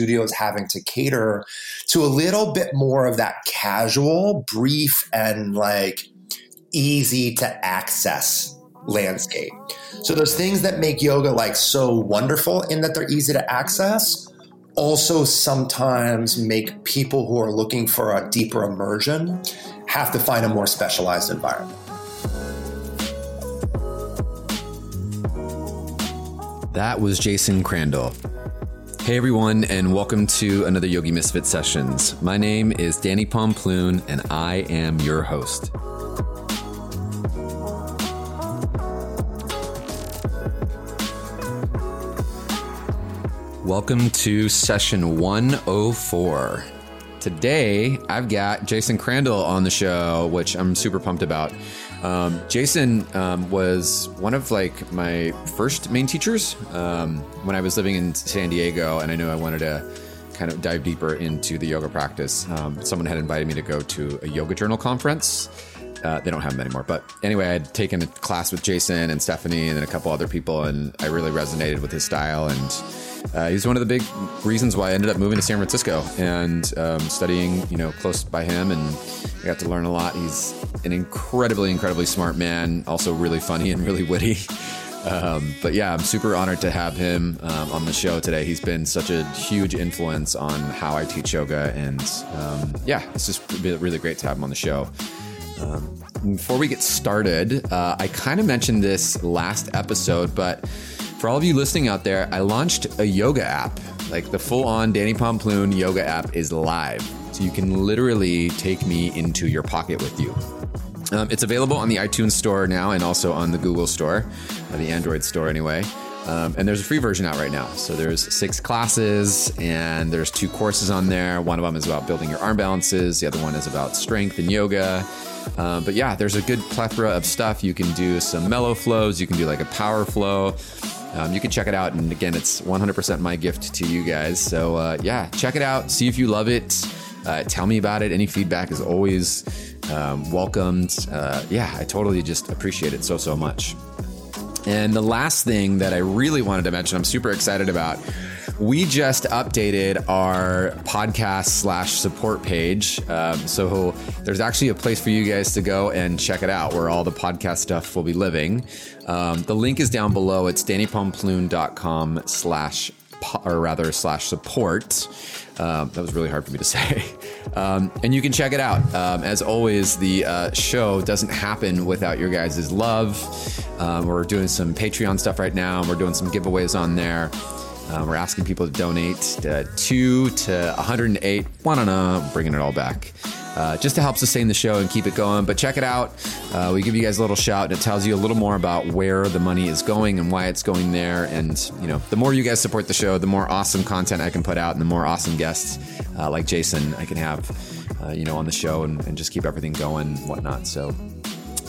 studios having to cater to a little bit more of that casual, brief, and like easy to access landscape. So those things that make yoga like so wonderful in that they're easy to access also sometimes make people who are looking for a deeper immersion have to find a more specialized environment. That was Jason Crandell. Hey everyone, and welcome to another Yogi Misfit Sessions. My name is Danny Pomploon, and I am your host. Welcome to session 104. Today, I've got Jason Crandell on the show, which I'm super pumped about. Um, Jason um, was one of like my first main teachers um, when I was living in San Diego, and I knew I wanted to kind of dive deeper into the yoga practice. Um, someone had invited me to go to a yoga journal conference. Uh, they don't have them anymore, but anyway, I had taken a class with Jason and Stephanie and then a couple other people, and I really resonated with his style and uh, he's one of the big reasons why I ended up moving to San Francisco and um, studying, you know, close by him, and I got to learn a lot. He's an incredibly, incredibly smart man, also really funny and really witty. Um, but yeah, I'm super honored to have him um, on the show today. He's been such a huge influence on how I teach yoga, and um, yeah, it's just really great to have him on the show. Um, before we get started, uh, I kind of mentioned this last episode, but for all of you listening out there, I launched a yoga app. Like the full on Danny Pomploon yoga app is live. So you can literally take me into your pocket with you. Um, it's available on the iTunes store now and also on the Google store, or the Android store anyway. Um, and there's a free version out right now. So there's six classes and there's two courses on there. One of them is about building your arm balances. The other one is about strength and yoga. Um, but yeah, there's a good plethora of stuff. You can do some mellow flows. You can do like a power flow. Um, you can check it out. And again, it's 100% my gift to you guys. So uh, yeah, check it out. See if you love it. Uh, tell me about it. Any feedback is always um, welcomed. Uh, yeah, I totally just appreciate it so, so much. And the last thing that I really wanted to mention, I'm super excited about. We just updated our podcast slash support page. Um, so there's actually a place for you guys to go and check it out where all the podcast stuff will be living. Um, the link is down below. It's dannypomploon.com slash or rather slash support. Um, that was really hard for me to say. Um, and you can check it out. Um, as always, the uh, show doesn't happen without your guys' love. Um, we're doing some Patreon stuff right now, and we're doing some giveaways on there. Um, we're asking people to donate uh, two to 108. One on a, bringing it all back. Uh, just to help sustain the show and keep it going. But check it out. Uh, we give you guys a little shout, and it tells you a little more about where the money is going and why it's going there. And you know, the more you guys support the show, the more awesome content I can put out, and the more awesome guests uh, like Jason I can have, uh, you know, on the show, and, and, just keep everything going, and whatnot. So.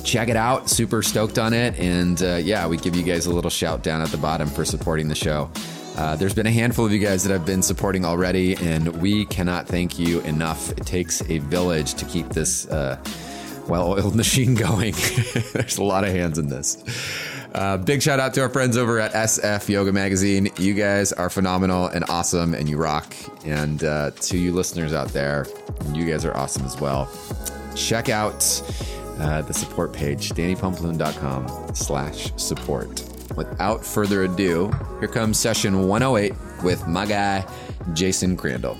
Check it out. Super stoked on it. And uh, yeah, we give you guys a little shout down at the bottom for supporting the show. Uh, there's been a handful of you guys that have been supporting already, and we cannot thank you enough. It takes a village to keep this uh, well oiled machine going. there's a lot of hands in this. Uh, big shout out to our friends over at SF Yoga Magazine. You guys are phenomenal and awesome, and you rock. And uh, to you listeners out there, you guys are awesome as well. Check out uh, the support page, dannypomploon.com slash support without further ado, here comes session 108 with my guy, Jason Crandell.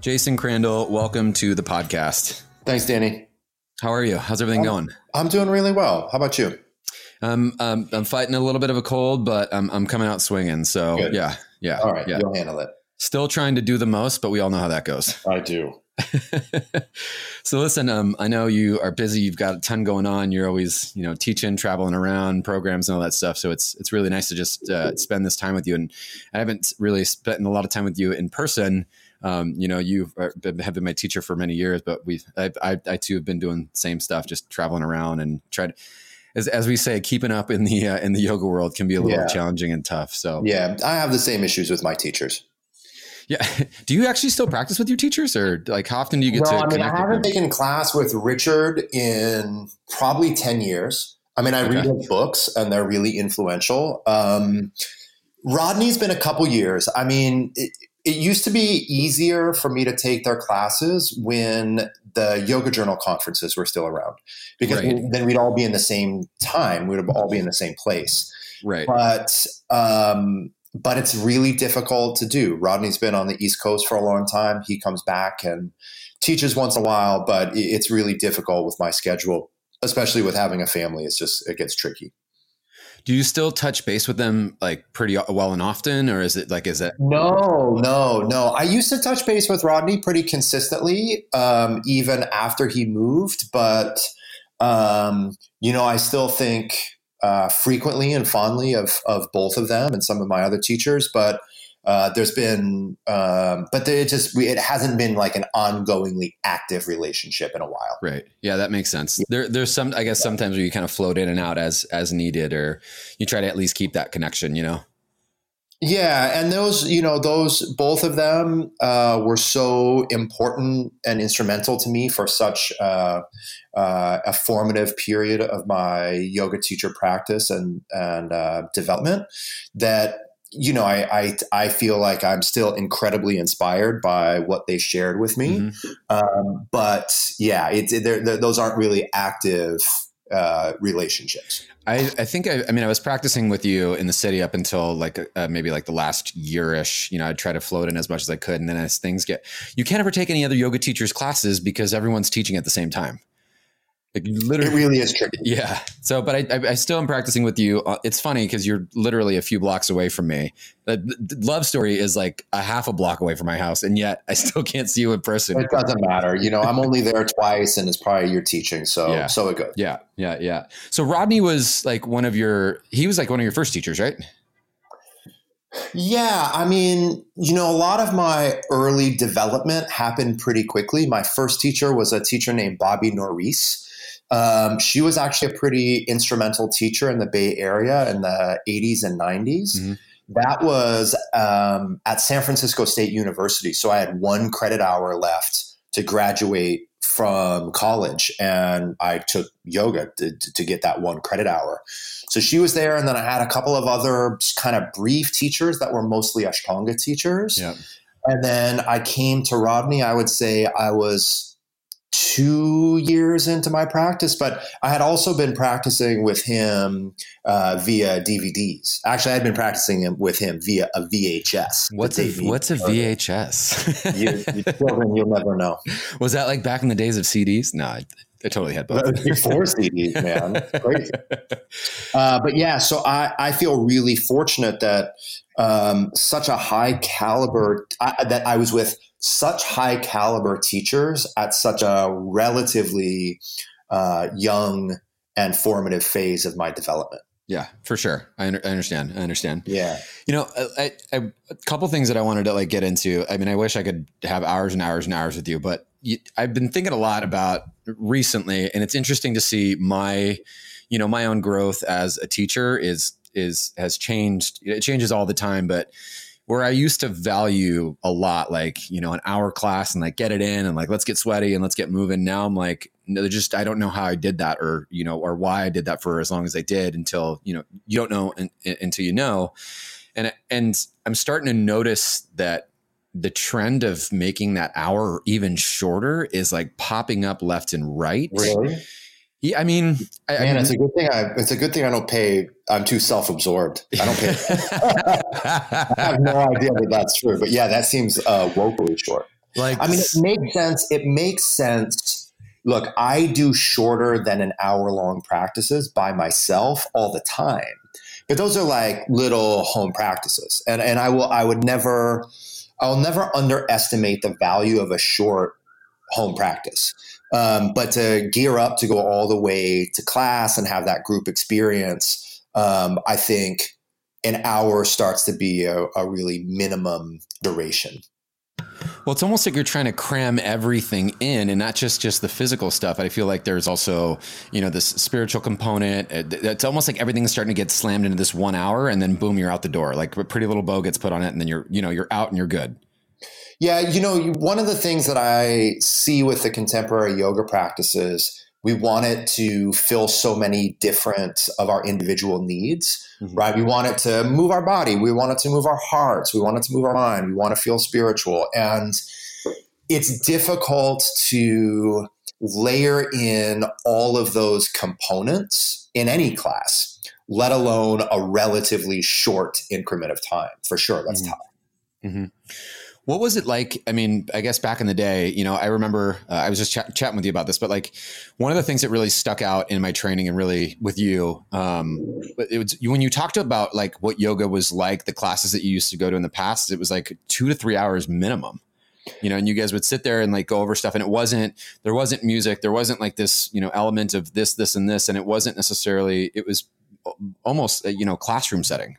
Jason Crandell, welcome to the podcast. Thanks, Danny. How are you? How's everything I'm, going? I'm doing really well. How about you? Um, um, I'm fighting a little bit of a cold, but I'm, I'm coming out swinging. So Good. yeah, yeah. All right, yeah. you'll handle it. Still trying to do the most, but we all know how that goes. I do. so listen, um, I know you are busy. You've got a ton going on. You're always, you know, teaching, traveling around, programs, and all that stuff. So it's it's really nice to just uh, spend this time with you. And I haven't really spent a lot of time with you in person. Um, you know, you have been my teacher for many years, but we, I, I, I too have been doing same stuff, just traveling around and tried. As, as we say, keeping up in the uh, in the yoga world can be a little yeah. challenging and tough. So yeah, I have the same issues with my teachers. Yeah. Do you actually still practice with your teachers or like how often do you get well, to I mean, I haven't taken class with Richard in probably 10 years. I mean, I okay. read his books and they're really influential. Um, Rodney's been a couple years. I mean, it, it used to be easier for me to take their classes when the yoga journal conferences were still around because right. then we'd all be in the same time we'd all be in the same place right but um, but it's really difficult to do. Rodney's been on the east coast for a long time. He comes back and teaches once in a while but it's really difficult with my schedule especially with having a family. It's just it gets tricky. Do you still touch base with them like pretty well and often or is it like is it no. No no. I used to touch base with rodney pretty consistently um, even after he moved but um, you know i still think uh, frequently and fondly of of both of them and some of my other teachers but uh, there's been, um, but it just it hasn't been like an ongoingly active relationship in a while. Right. Yeah, that makes sense. Yeah. There, there's some, I guess, sometimes where you kind of float in and out as as needed, or you try to at least keep that connection. You know. Yeah, and those, you know, those both of them uh, were so important and instrumental to me for such uh, uh, a formative period of my yoga teacher practice and and uh, development that you know, I, I, I feel like I'm still incredibly inspired by what they shared with me. Mm-hmm. Um, but yeah, it, it those aren't really active uh, relationships. I, I think I, I mean I was practicing with you in the city up until like uh, maybe like the last yearish. You know, I'd try to float in as much as I could, and then as things get, you can't ever take any other yoga teachers' classes because everyone's teaching at the same time. Like literally, it really is tricky. Yeah. So, but I, I, I still am practicing with you. Uh, it's funny because you're literally a few blocks away from me. The, the, love story is like a half a block away from my house, and yet I still can't see you in person. It doesn't matter. You know, I'm only there twice, and it's probably your teaching. So, yeah. so it goes. Yeah, yeah, yeah. So Rodney was like one of your. He was like one of your first teachers, right? Yeah, I mean, you know, a lot of my early development happened pretty quickly. My first teacher was a teacher named Bobby Norris um, she was actually a pretty instrumental teacher in the Bay Area in the 80s and 90s. Mm-hmm. That was um, at San Francisco State University. So I had one credit hour left to graduate from college, and I took yoga to, to get that one credit hour. So she was there, and then I had a couple of other kind of brief teachers that were mostly Ashtanga teachers. Yep. And then I came to Rodney. I would say I was two years into my practice, but I had also been practicing with him uh, via DVDs. Actually, I had been practicing with him via a VHS. What's a what's a VHS? you, you children, you'll never know. Was that like back in the days of CDs? No, I, I totally had both. Before CDs, man, crazy. Uh, but yeah, so I I feel really fortunate that um, such a high caliber I, that I was with such high caliber teachers at such a relatively uh, young and formative phase of my development. Yeah, for sure. I, I, understand. I understand. Yeah. You know, I, I, a couple things that I wanted to like get into. I mean, I wish I could have hours and hours and hours with you, but you, I've been thinking a lot about recently, and it's interesting to see my, you know, my own growth as a teacher is is has changed. It changes all the time, but where I used to value a lot, like, you know, an hour class and like get it in and like, let's get sweaty and let's get moving. Now I'm like, no, just, I don't know how I did that or, you know, or why I did that for as long as I did until, you know, you don't know in, in, until you know. And, and I'm starting to notice that the trend of making that hour even shorter is like popping up left and right. Really? Yeah, I mean, I, man, I mean, it's a good thing. I it's a good thing I don't pay. I'm too self absorbed. I don't pay. I have no idea that that's true, but yeah, that seems uh, woefully short. Like, I mean, it makes sense. It makes sense. Look, I do shorter than an hour long practices by myself all the time, but those are like little home practices, and and I will I would never I'll never underestimate the value of a short home practice um, but to gear up to go all the way to class and have that group experience, um, I think an hour starts to be a, a really minimum duration. Well, it's almost like you're trying to cram everything in, and not just just the physical stuff. I feel like there's also, you know, this spiritual component. It's almost like everything's starting to get slammed into this one hour, and then boom, you're out the door. Like a pretty little bow gets put on it, and then you're, you know, you're out and you're good. Yeah, you know, one of the things that I see with the contemporary yoga practices, we want it to fill so many different of our individual needs, mm-hmm. right? We want it to move our body. We want it to move our hearts. We want it to move our mind. We want to feel spiritual. And it's difficult to layer in all of those components in any class, let alone a relatively short increment of time. For sure, that's mm-hmm. tough. Mm-hmm. What was it like? I mean, I guess back in the day, you know, I remember uh, I was just ch- chatting with you about this, but like one of the things that really stuck out in my training and really with you, um, it was when you talked about like what yoga was like, the classes that you used to go to in the past, it was like two to three hours minimum you know, and you guys would sit there and like go over stuff and it wasn't, there wasn't music, there wasn't like this, you know, element of this, this, and this. And it wasn't necessarily, it was almost, a, you know, classroom setting.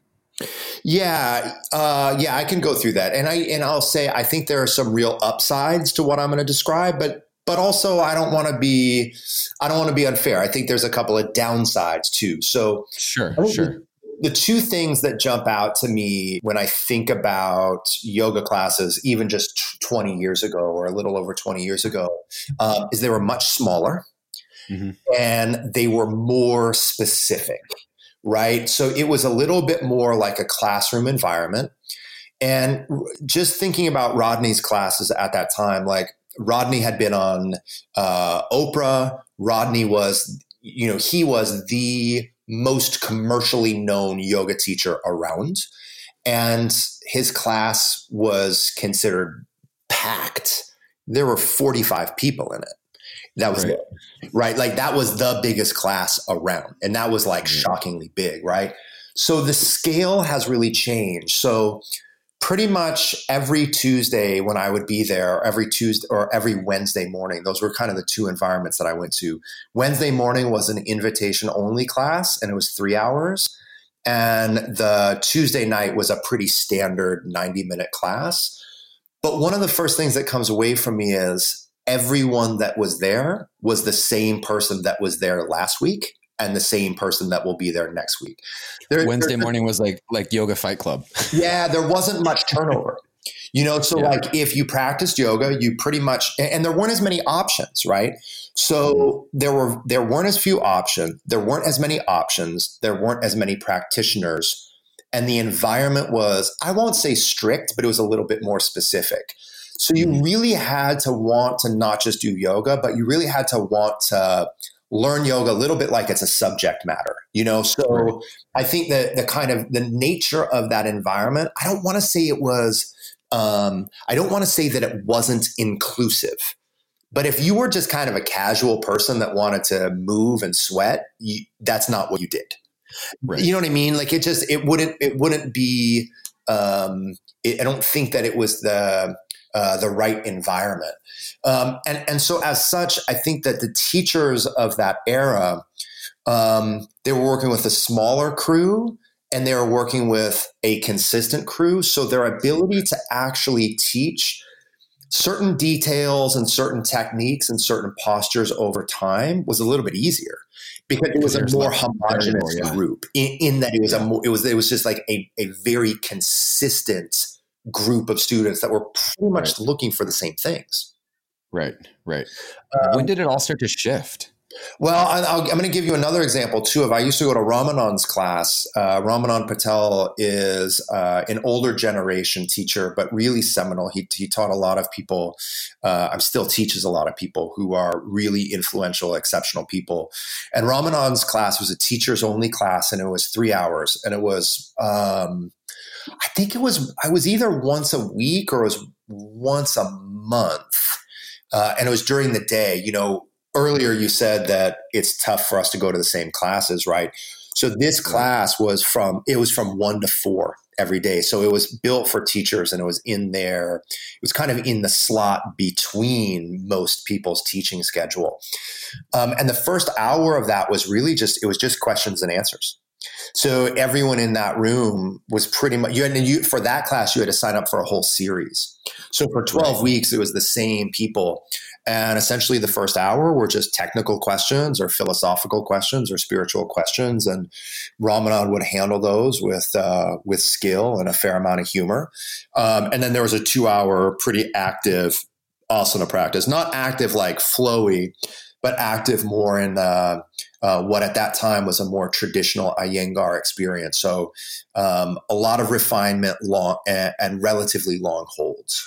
Yeah, uh, yeah, I can go through that, and I and I'll say I think there are some real upsides to what I'm going to describe, but but also I don't want to be I don't want to be unfair. I think there's a couple of downsides too. So sure, sure the two things that jump out to me when I think about yoga classes, even just 20 years ago or a little over 20 years ago, um, is they were much smaller mm-hmm. and they were more specific, right? So it was a little bit more like a classroom environment. And just thinking about Rodney's classes at that time, like Rodney had been on uh, Oprah. Rodney was, you know, he was the most commercially known yoga teacher around. And his class was considered packed. There were 45 people in it. That was right. it, right? Like that was the biggest class around. And that was like mm-hmm. shockingly big, right? So the scale has really changed. So pretty much every Tuesday when I would be there, every Tuesday or every Wednesday morning, those were kind of the two environments that I went to. Wednesday morning was an invitation only class, and it was three hours. And the Tuesday night was a pretty standard 90 minute class. But one of the first things that comes away from me is everyone that was there was the same person that was there last week and the same person that will be there next week. There, Wednesday there, morning was like like yoga fight club. yeah, there wasn't much turnover. You know, so yeah. like if you practiced yoga, you pretty much and there weren't as many options, right? So mm-hmm. there were there weren't as few options, there weren't as many options, there weren't as many practitioners, and the environment was I won't say strict, but it was a little bit more specific. So you mm-hmm. really had to want to not just do yoga, but you really had to want to learn yoga a little bit like it's a subject matter, you know? So I think that the kind of the nature of that environment, I don't want to say it was, um, I don't want to say that it wasn't inclusive. But if you were just kind of a casual person that wanted to move and sweat, you, that's not what you did. Right. You know what I mean? Like it just it wouldn't it wouldn't be. Um, it, I don't think that it was the uh, the right environment. Um, and, and so, as such, I think that the teachers of that era, um, they were working with a smaller crew and they were working with a consistent crew. So, their ability to actually teach certain details and certain techniques and certain postures over time was a little bit easier because it was a more like homogenous yeah. group in, in, that it was yeah. a more, it was it was just like a, a very consistent group of students that were pretty much right. looking for the same things. Right, right. Um, when did it all start to shift? Well, I, am going to give you another example too. Of I used to go to Ramanand's class. Uh, Ramanand Patel is uh, an older generation teacher, but really seminal. He, he taught a lot of people. Uh, I'm still teaches a lot of people who are really influential, exceptional people. And Ramanand's class was a teachers only class, and it was three hours, and it was. Um, I think it was I was either once a week or it was once a month, uh, and it was during the day. You know, earlier you said that it's tough for us to go to the same classes, right? So this class was from it was from one to four every day. So it was built for teachers and it was in there. It was kind of in the slot between most people's teaching schedule. Um, and the first hour of that was really just it was just questions and answers. So everyone in that room was pretty much you had you for that class you had to sign up for a whole series. So for 12 right. weeks it was the same people. And essentially the first hour were just technical questions or philosophical questions or spiritual questions and Ramanand would handle those with uh, with skill and a fair amount of humor. Um, and then there was a 2 hour pretty active asana practice. Not active like flowy, but active more in uh, uh, what at that time was a more traditional Iyengar experience. So um, a lot of refinement, long and, and relatively long holds.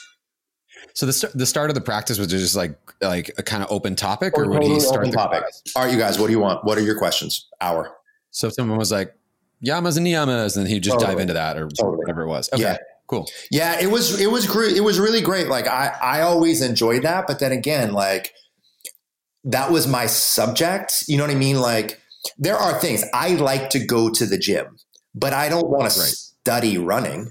So the start, the start of the practice was just like like a kind of open topic, or, or would he start the topic? Class? All right, you guys, what do you want? What are your questions? Hour. So if someone was like yamas and niyamas, and he'd just totally. dive into that or totally. whatever it was. Okay. Yeah. Cool. Yeah, it was it was great. It was really great. Like I I always enjoyed that, but then again, like that was my subject. You know what I mean? Like there are things I like to go to the gym, but I don't want to study running.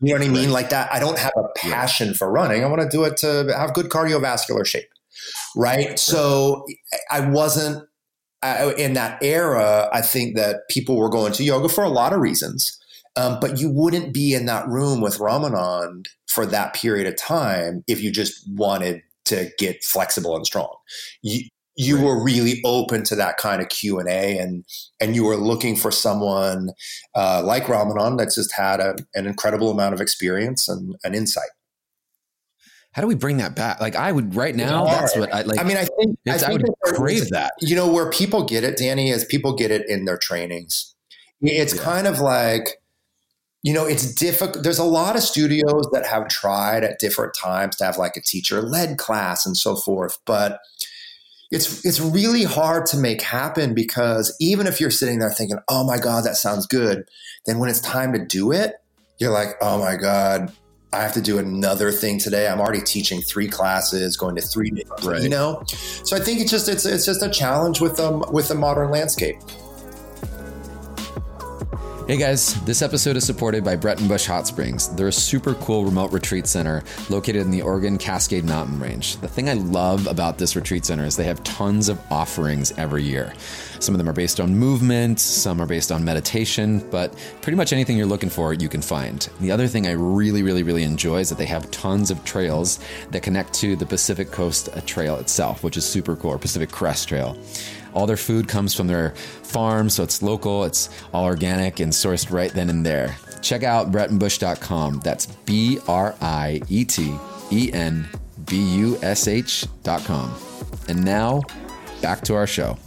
You know what I mean? Right. Like that. I don't have a passion yeah. for running. I want to do it to have good cardiovascular shape. Right. right. So I wasn't uh, in that era. I think that people were going to yoga for a lot of reasons. Um, but you wouldn't be in that room with Ramanand for that period of time if you just wanted to get flexible and strong. You, you right. were really open to that kind of Q and A, and and you were looking for someone uh, like Ramanand that's just had a, an incredible amount of experience and, and insight. How do we bring that back? Like I would right now. That's what I like. I mean, I think I, think I would crave that. You know, where people get it, Danny, is people get it in their trainings. It's yeah. kind of like you know, it's difficult. There's a lot of studios that have tried at different times to have like a teacher led class and so forth, but it's it's really hard to make happen because even if you're sitting there thinking, "Oh my god, that sounds good," then when it's time to do it, you're like, "Oh my god, I have to do another thing today. I'm already teaching three classes, going to three, right. you know." So I think it's just it's it's just a challenge with um with the modern landscape. Hey guys, this episode is supported by Breitenbush Hot Springs. They're a super cool remote retreat center located in the Oregon Cascade Mountain Range. The thing I love about this retreat center is they have tons of offerings every year. Some of them are based on movement, some are based on meditation, but pretty much anything you're looking for, you can find. The other thing I really, really, really enjoy is that they have tons of trails that connect to the Pacific Coast Trail itself, which is super cool, Pacific Crest Trail. All their food comes from their farm, so it's local, it's all organic and sourced right then and there. Check out breitenbush.com. That's B R I E T E N B U S H.com. And now, back to our show.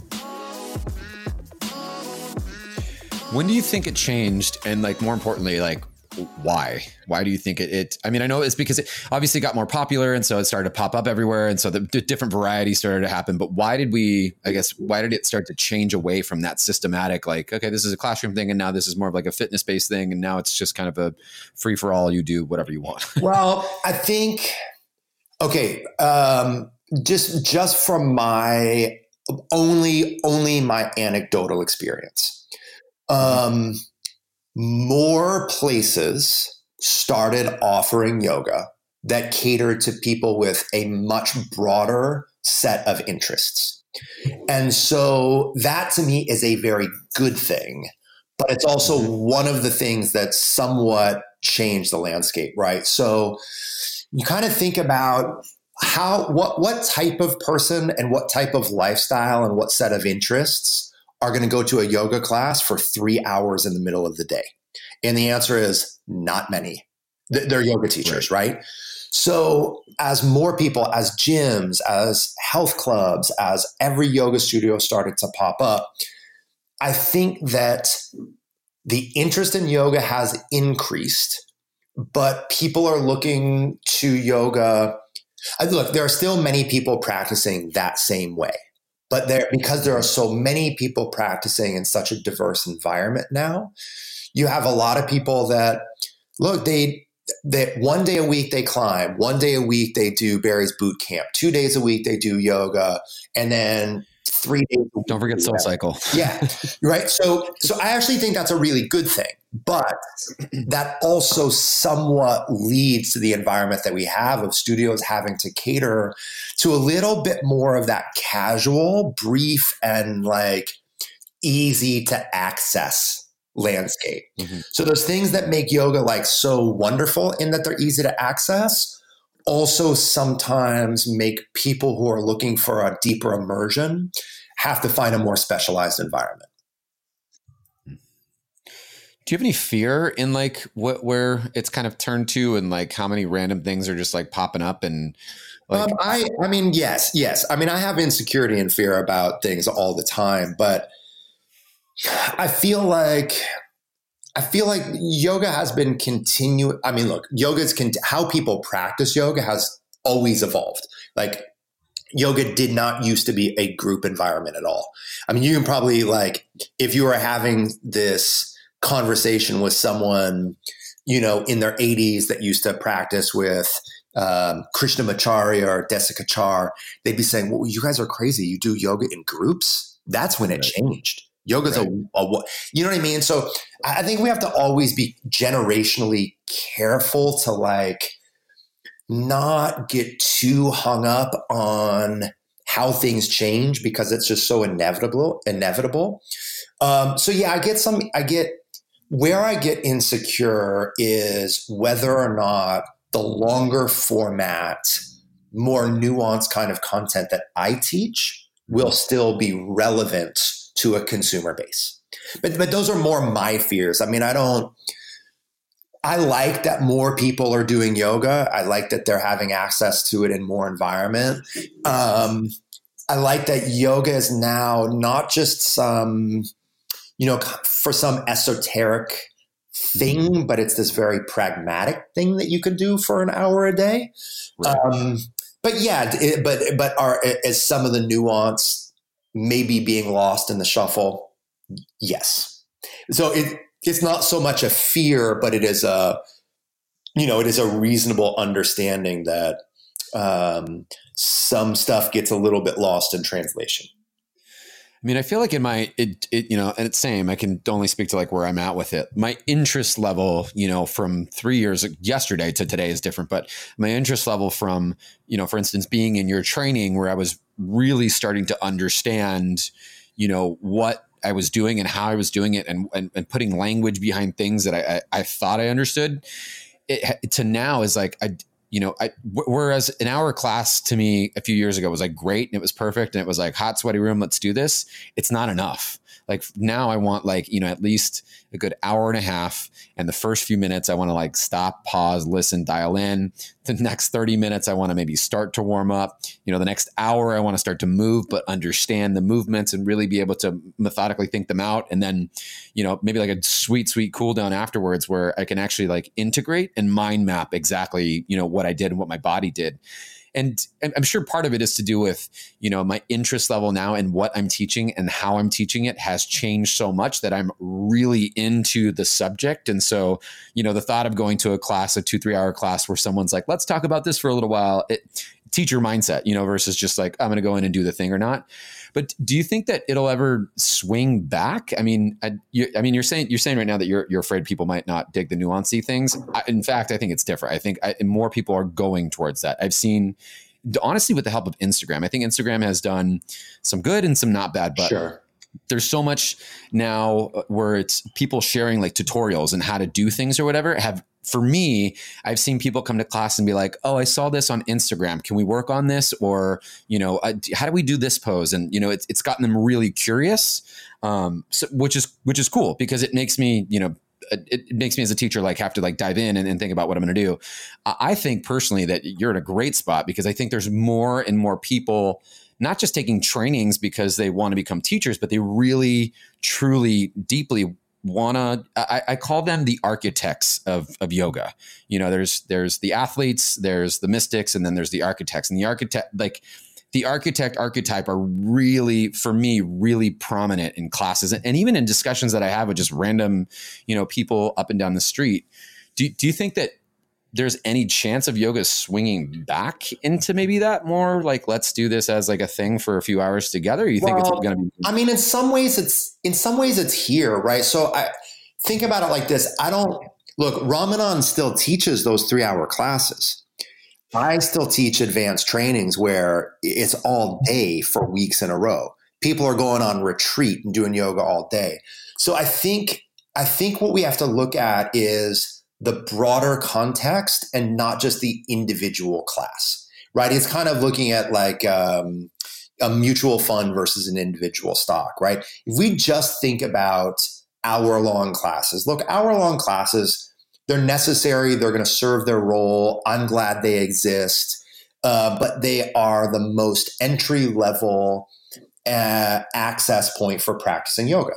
When do you think it changed? And, like, more importantly, like, why? Why do you think it, it i mean i know it's because it obviously got more popular and so it started to pop up everywhere and so the, the different varieties started to happen but why did we i guess why did it start to change away from that systematic like okay this is a classroom thing and now this is more of like a fitness based thing and now it's just kind of a free for all you do whatever you want? Well i think okay um just just from my only only my anecdotal experience um more places started offering yoga that catered to people with a much broader set of interests. And so that to me is a very good thing. But it's also one of the things that somewhat changed the landscape, right? So you kind of think about how what what type of person and what type of lifestyle and what set of interests are going to go to a yoga class for three hours in the middle of the day? And the answer is not many. They're yoga teachers, right? right? So, as more people, as gyms, as health clubs, as every yoga studio started to pop up, I think that the interest in yoga has increased, but people are looking to yoga. Look, there are still many people practicing that same way. But there, because there are so many people practicing in such a diverse environment now, you have a lot of people that look, they that one day a week they climb, one day a week they do Barry's boot camp, two days a week they do yoga, and then three days. Don't forget Soul Cycle. yeah, right. So, so I actually think that's a really good thing, but that also somewhat leads to the environment that we have of studios having to cater to a little bit more of that casual, brief, and like easy to access landscape. Mm-hmm. So those things that make yoga like so wonderful in that they're easy to access also sometimes make people who are looking for a deeper immersion have to find a more specialized environment. Do you have any fear in like what where it's kind of turned to and like how many random things are just like popping up and Like, um, I, I mean, yes, yes. I mean, I have insecurity and fear about things all the time, but I feel like I feel like yoga has been continue. I mean, look, yoga's con- how people practice yoga has always evolved. Like yoga did not used to be a group environment at all. I mean, you can probably like if you were having this conversation with someone, you know, in their 80s that used to practice with um, Krishnamacharya or Desikachar, they'd be saying, "Well, you guys are crazy. You do yoga in groups." That's when it right. changed. Yoga's right. a, a, you know what I mean? So I think we have to always be generationally careful to like not get too hung up on how things change because it's just so inevitable, inevitable. Um, so yeah, I get some, I get where I get insecure is whether or not the longer format, more nuanced kind of content that I teach will still be relevant to a consumer base. But but those are more my fears. I mean, I don't I like that more people are doing yoga. I like that they're having access to it in more environment. Um, I like that yoga is now not just some, you know, for some esoteric thing, but it's this very pragmatic thing that you can do for an hour a day. Right. Um, but yeah, it, but but are is some of the nuance maybe being lost in the shuffle? Yes. So it it's not so much a fear, but it is a you know it is a reasonable understanding that um, some stuff gets a little bit lost in translation. I mean, I feel like in my, it, it, you know, and it's same. I can only speak to like where I'm at with it. My interest level, you know, from three years yesterday to today is different. But my interest level from, you know, for instance, being in your training where I was really starting to understand, you know, what I was doing and how I was doing it, and and, and putting language behind things that I, I, I thought I understood. It, to now is like I you know, I, whereas an hour class to me a few years ago was like great and it was perfect and it was like hot, sweaty room, let's do this. It's not enough. Like now I want like, you know, at least a good hour and a half. And the first few minutes, I want to like stop, pause, listen, dial in. The next 30 minutes, I want to maybe start to warm up. You know, the next hour, I want to start to move, but understand the movements and really be able to methodically think them out. And then, you know, maybe like a sweet, sweet cool down afterwards where I can actually like integrate and mind map exactly, you know, what I did and what my body did and I'm sure part of it is to do with you know my interest level now and what I'm teaching and how I'm teaching it has changed so much that I'm really into the subject, and so you know the thought of going to a class, a two three hour class where someone's like, let's talk about this for a little while, it teacher mindset, you know, versus just like I'm going to go in and do the thing or not. But do you think that it'll ever swing back? I mean, I, you, I mean, you're saying you're saying right now that you're you're afraid people might not dig the nuancy things. I, in fact, I think it's different. I think I, more people are going towards that. I've seen, honestly, with the help of Instagram. I think Instagram has done some good and some not bad, but. Sure there's so much now uh, where it's people sharing like tutorials and how to do things or whatever have for me, I've seen people come to class and be like, "Oh, I saw this on Instagram. Can we work on this?" Or, you know, uh, how do we do this pose? And you know, it's it's gotten them really curious, um, so, which is which is cool because it makes me, you know, it, makes me as a teacher like have to like dive in and, and think about what I'm going to do. I think personally that you're in a great spot because I think there's more and more people not just taking trainings because they want to become teachers, but they really, truly, deeply wanna I, I, call them the architects of, of yoga. You know there's there's the athletes there's the mystics and then there's the architects. And the architect like the architect archetype are really for me really prominent in classes. And, and even in discussions that i have with just random you know people up and down the street do, do you think that there's any chance of yoga swinging back into maybe that more? Like let's do this as like a thing for a few hours together? You well, think it's going to be i mean in some ways it's in some ways it's here right? So i think about it like this. I don't look Ramanand still teaches those three hour classes. I still teach advanced trainings where it's all day for weeks in a row. People are going on retreat and doing yoga all day. So i think i think what we have to look at is the broader context and not just the individual class, right? It's kind of looking at like um, a mutual fund versus an individual stock, right? If we just think about hour long classes, look, hour long classes, they're necessary, they're going to serve their role. I'm glad they exist. uh, but they are the most entry level uh, access point for practicing yoga.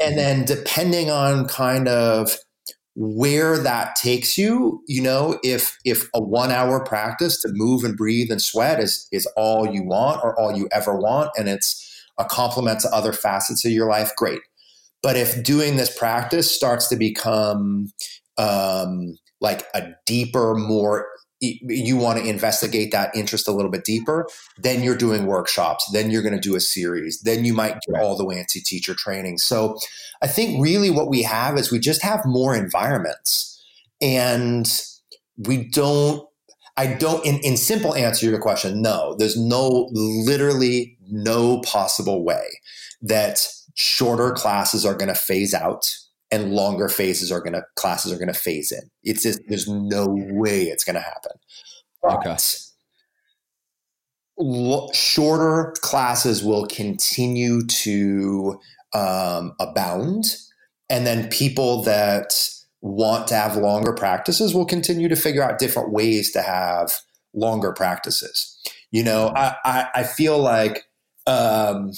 And then depending on kind of where that takes you, you know, if if a one hour practice to move and breathe and sweat is is all you want or all you ever want, and it's a complement to other facets of your life, great. But if doing this practice starts to become um, like a deeper, more you want to investigate that interest a little bit deeper, then you're doing workshops, then you're going to do a series, then you might get all the way into teacher training. So I think really what we have is we just have more environments and we don't I don't in, in simple answer to your question, no, there's no literally no possible way that shorter classes are going to phase out and longer phases are going to classes are going to phase in. It's just there's no way it's going to happen. But okay. L- shorter classes will continue to um, abound, and then people that want to have longer practices will continue to figure out different ways to have longer practices. You know, I I, I feel like um,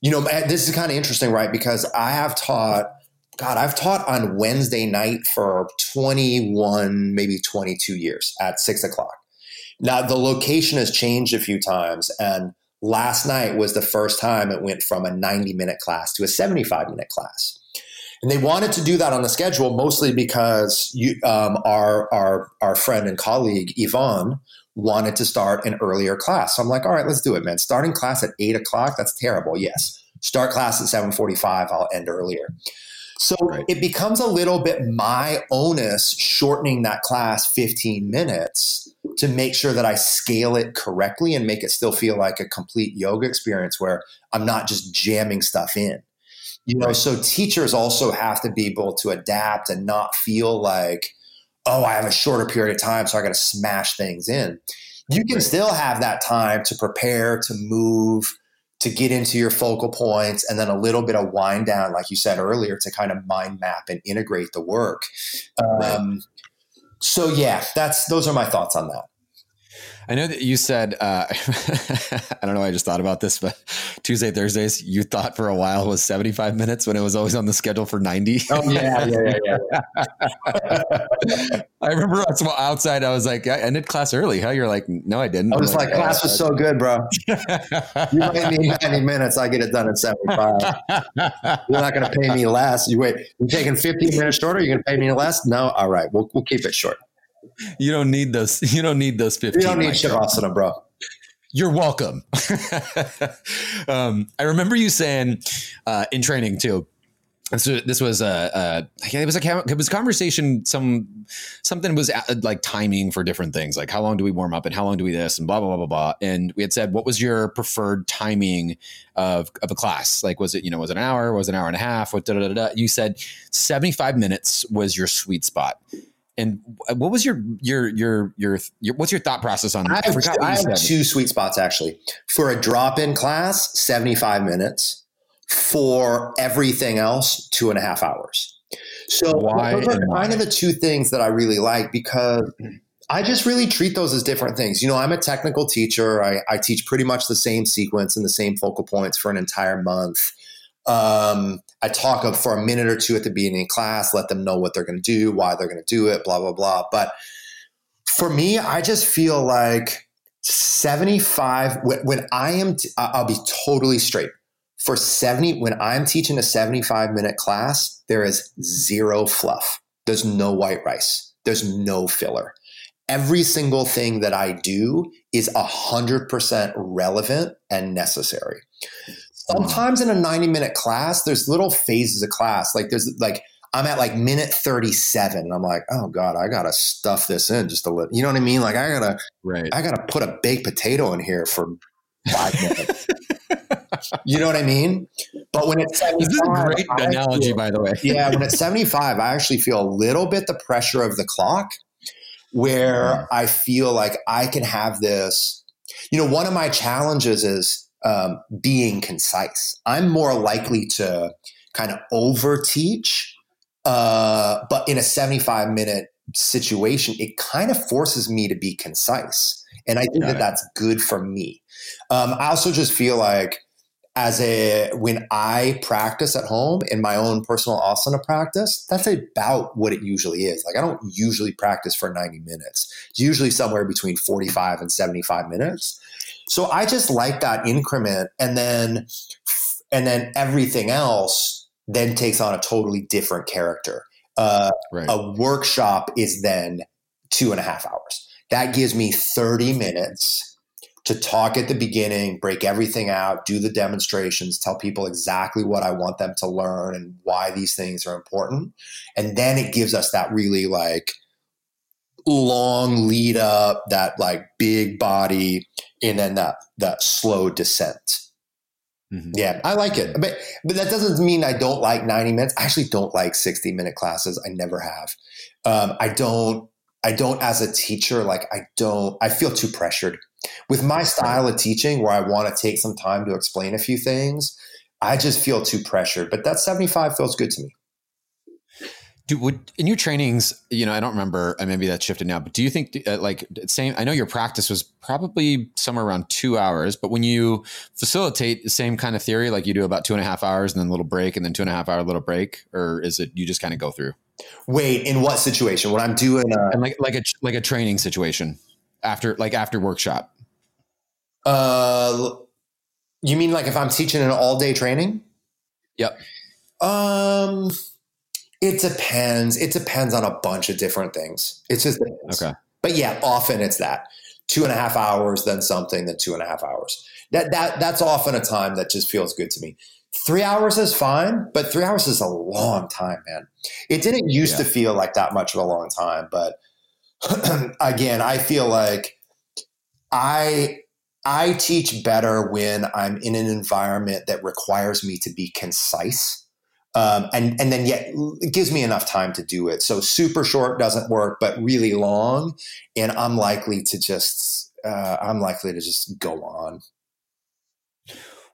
you know this is kind of interesting, right? Because I have taught God, I've taught on Wednesday night for 21, maybe 22 years at six o'clock. Now, the location has changed a few times. And last night was the first time it went from a 90 minute class to a 75 minute class. And they wanted to do that on the schedule mostly because you, um, our, our, our friend and colleague, Yvonne, wanted to start an earlier class. So I'm like, all right, let's do it, man. Starting class at eight o'clock, that's terrible. Yes. Start class at 745, I'll end earlier. So right. it becomes a little bit my onus shortening that class 15 minutes to make sure that I scale it correctly and make it still feel like a complete yoga experience where I'm not just jamming stuff in. You know, so teachers also have to be able to adapt and not feel like, oh, I have a shorter period of time, so I got to smash things in. You can still have that time to prepare, to move, to get into your focal points and then a little bit of wind down, like you said earlier, to kind of mind map and integrate the work. Um, so yeah, that's those are my thoughts on that. I know that you said, uh, I don't know, I just thought about this, but Tuesday, Thursdays, you thought for a while was 75 minutes when it was always on the schedule for 90. Oh, yeah, yeah, yeah, yeah. I remember outside, I was like, I ended class early. How you're like, no, I didn't. I was like, like, class was so good, bro. you made me 90 minutes, I get it done in 75. You're not going to pay me less. You wait, you're taking 15 minutes shorter, you're going to pay me less? No? All right, we'll, we'll keep it short you don't need those. You don't need those 15. You don't need Shavasana, bro. You're welcome. um, I remember you saying uh, in training too. So this was a, a it was a it was a conversation. Some something was uh, like timing for different things, like how long do we warm up and how long do we this and blah blah blah blah blah. And we had said, what was your preferred timing of of a class? Like, was it you know was it an hour? Was it an hour and a half? What da, da, da, da. You said seventy five minutes was your sweet spot and what was your your your your, your what's your thought process on that? I, have, I, I have two sweet spots actually. For a drop in class, 75 minutes. For everything else, two and a half hours. So why those are kind of the two things that I really like because I just really treat those as different things. You know, I'm a technical teacher. I, I teach pretty much the same sequence and the same focal points for an entire month. Um, I talk for a minute or two at the beginning of class, let them know what they're going to do, why they're going to do it, blah, blah, blah. But for me, I just feel like 75, when, when I am, t- I'll be totally straight. For 70, when I'm teaching a 75 minute class, there is zero fluff. There's no white rice. There's no filler. Every single thing that I do is 100% relevant and necessary sometimes in a 90 minute class, there's little phases of class. Like there's like, I'm at like minute 37 and I'm like, oh God, I gotta stuff this in just a little. You know what I mean? Like I gotta, right. I gotta put a baked potato in here for five minutes. you know what I mean? But when it's 75, this is a great I analogy, feel, by the way. yeah, when it's 75, I actually feel a little bit the pressure of the clock where yeah. I feel like I can have this. You know, one of my challenges is um, being concise. I'm more likely to kind of over teach, uh, but in a 75 minute situation, it kind of forces me to be concise And I think Got that it. that's good for me. Um, I also just feel like as a when I practice at home in my own personal asana practice, that's about what it usually is. Like I don't usually practice for 90 minutes. It's usually somewhere between 45 and 75 minutes. So I just like that increment and then and then everything else then takes on a totally different character. Uh, Right. a workshop is then two and a half hours. That gives me 30 minutes to talk at the beginning, break everything out, do the demonstrations, tell people exactly what I want them to learn and why these things are important. And then it gives us that really like long lead up, that like big body, and then that that slow descent. Mhm. Yeah, I like it. But but that doesn't mean I don't like 90 minutes. I actually don't like 60 minute classes. I never have. Um, I don't I don't as a teacher, like I don't I feel too pressured. With my style of teaching where I want to take some time to explain a few things, I just feel too pressured. But that 75 feels good to me. Do would in your trainings, you know, I don't remember, uh, maybe that's shifted now, but do you think uh, like same? I know your practice was probably somewhere around two hours, but when you facilitate the same kind of theory, like you do about two and a half hours and then a little break and then two and a half hour little break, or is it you just kind of go through Wait, in what situation? what I'm doing a and like like a like a training situation after like after workshop? uh you mean like if I'm teaching an all day training? Yep. Um it depends. It depends on a bunch of different things. It's just depends. Okay. But yeah, often it's that two and a half hours, then something, then two and a half hours. That that that's often a time that just feels good to me. Three hours is fine, but three hours is a long time, man. It didn't used to feel like that much of a long time, but again, I feel like I I teach better when I'm in an environment that requires me to be concise. Um, and and then yet it gives me enough time to do it. So super short doesn't work, but really long, and I'm likely to just uh, I'm likely to just go on.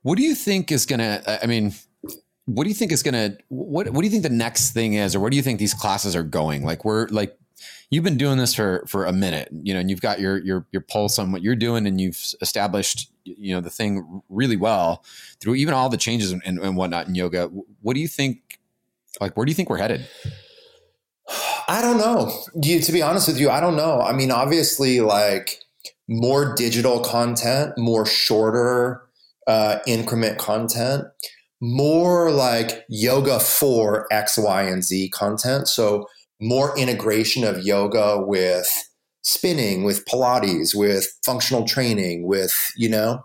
What do you think is gonna? I mean, what do you think is gonna? What What do you think the next thing is, or where do you think these classes are going? Like we're like, you've been doing this for for a minute, you know, and you've got your your your pulse on what you're doing, and you've established you know the thing really well through even all the changes and, and, whatnot in yoga. What do you think? Like, where do you think we're headed? I don't know. You, to be honest with you, I don't know. I mean, obviously, like more digital content, more shorter uh, increment content, more like yoga for X, Y, and Z content. So more integration of yoga with spinning, with Pilates, with functional training, with you know.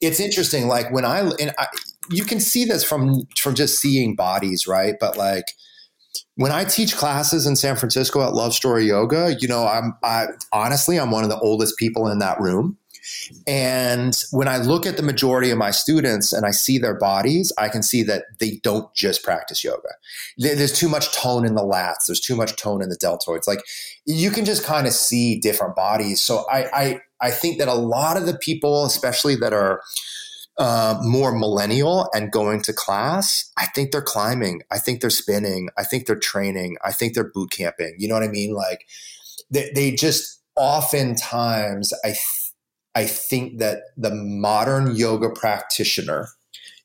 It's interesting. Like when I and I, you can see this from from just seeing bodies, right? But like when I teach classes in San Francisco at Love Story Yoga, you know, I'm I honestly I'm one of the oldest people in that room. And when I look at the majority of my students and I see their bodies, I can see that they don't just practice yoga. There's too much tone in the lats. There's too much tone in the deltoids. Like you can just kind of see different bodies. So I I I think that a lot of the people, especially that are uh, more millennial and going to class, I think they're climbing. I think they're spinning. I think they're training. I think they're boot camping. You know what I mean? Like they, they just oftentimes, I, I think that the modern yoga practitioner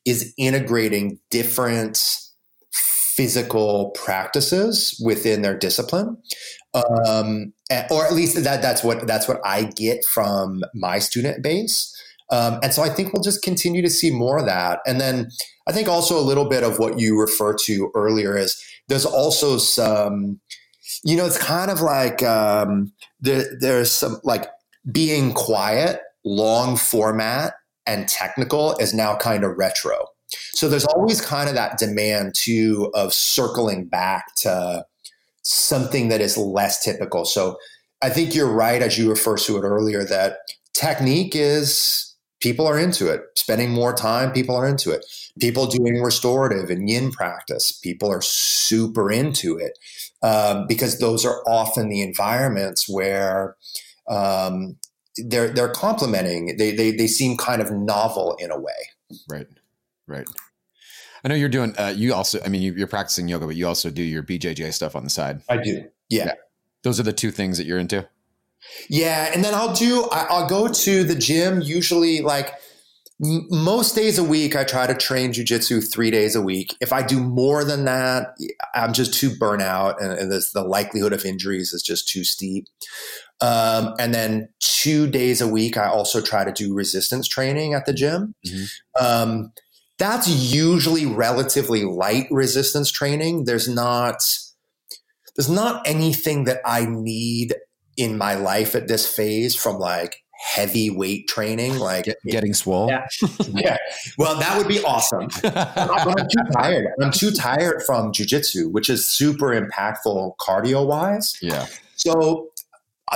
is integrating different physical practices within their discipline um, or at least that that's what that's what I get from my student base um, and so I think we'll just continue to see more of that. And then I think also a little bit of what you refer to earlier is there's also some, you know, it's kind of like um, there, there's some like being quiet, long format, and technical is now kind of retro. So there's always kind of that demand too of circling back to something that is less typical. So I think you're right, as you referred to it earlier, that technique is people are into it. Spending more time, people are into it. People doing restorative and yin practice, people are super into it um, because those are often the environments where um, they're they're complementing. They, they they seem kind of novel in a way. Right, right. I know you're doing. Uh, you also, I mean, you, you're practicing yoga, but you also do your BJJ stuff on the side. I do. Yeah. Those are the two things that you're into. Yeah, and then I'll do. I, I'll go to the gym usually like most days a week. I try to train jujitsu three days a week. If I do more than that, I'm just too burnt out, and, and this, the likelihood of injuries is just too steep. Um, and then two days a week, I also try to do resistance training at the gym. Mm-hmm. Um, that's usually relatively light resistance training. There's not there's not anything that I need in my life at this phase from like heavy weight training, like Get, getting swole. Yeah. yeah. Well, that would be awesome. I'm too tired. I'm too tired from jujitsu, which is super impactful cardio wise. Yeah. So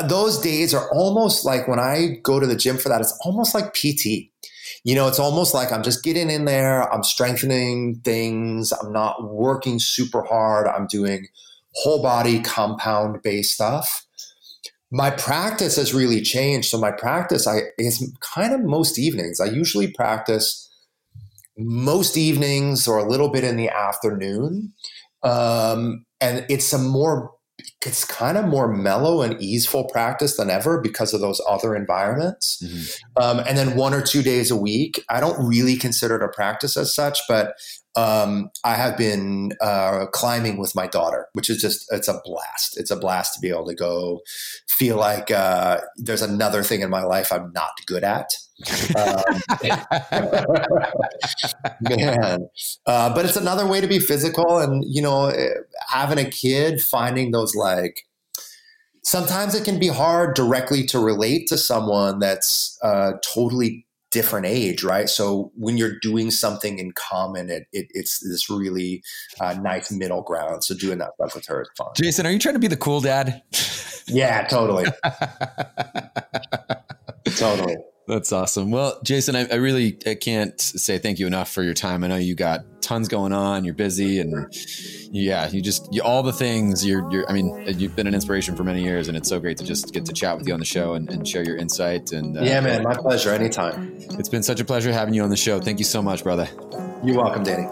those days are almost like when I go to the gym for that, it's almost like PT. You know, it's almost like I'm just getting in there, I'm strengthening things, I'm not working super hard, I'm doing whole body compound based stuff. My practice has really changed. So my practice I is kind of most evenings. I usually practice most evenings or a little bit in the afternoon. Um, and it's a more it's kind of more mellow and easeful practice than ever because of those other environments. Mm-hmm. Um, and then one or two days a week. I don't really consider it a practice as such, but um, I have been uh, climbing with my daughter, which is just, it's a blast. It's a blast to be able to go feel like uh, there's another thing in my life I'm not good at. Um, man, uh, but it's another way to be physical. And, you know, having a kid, finding those like, sometimes it can be hard directly to relate to someone that's uh, totally different age, right? So when you're doing something in common, it, it it's this really uh, nice middle ground. So doing that stuff with her is fun. Jason, are you trying to be the cool dad? Yeah, totally. totally. That's awesome. Well, Jason, I, I, really I can't say thank you enough for your time. I know you got tons going on. You're busy, and yeah, you just you, all the things. You're, you're. I mean, you've been an inspiration for many years, and it's so great to just get to chat with you on the show and, and share your insight. And uh, yeah, man, my pleasure. Anytime. It's been such a pleasure having you on the show. Thank you so much, brother. You're welcome, Danny.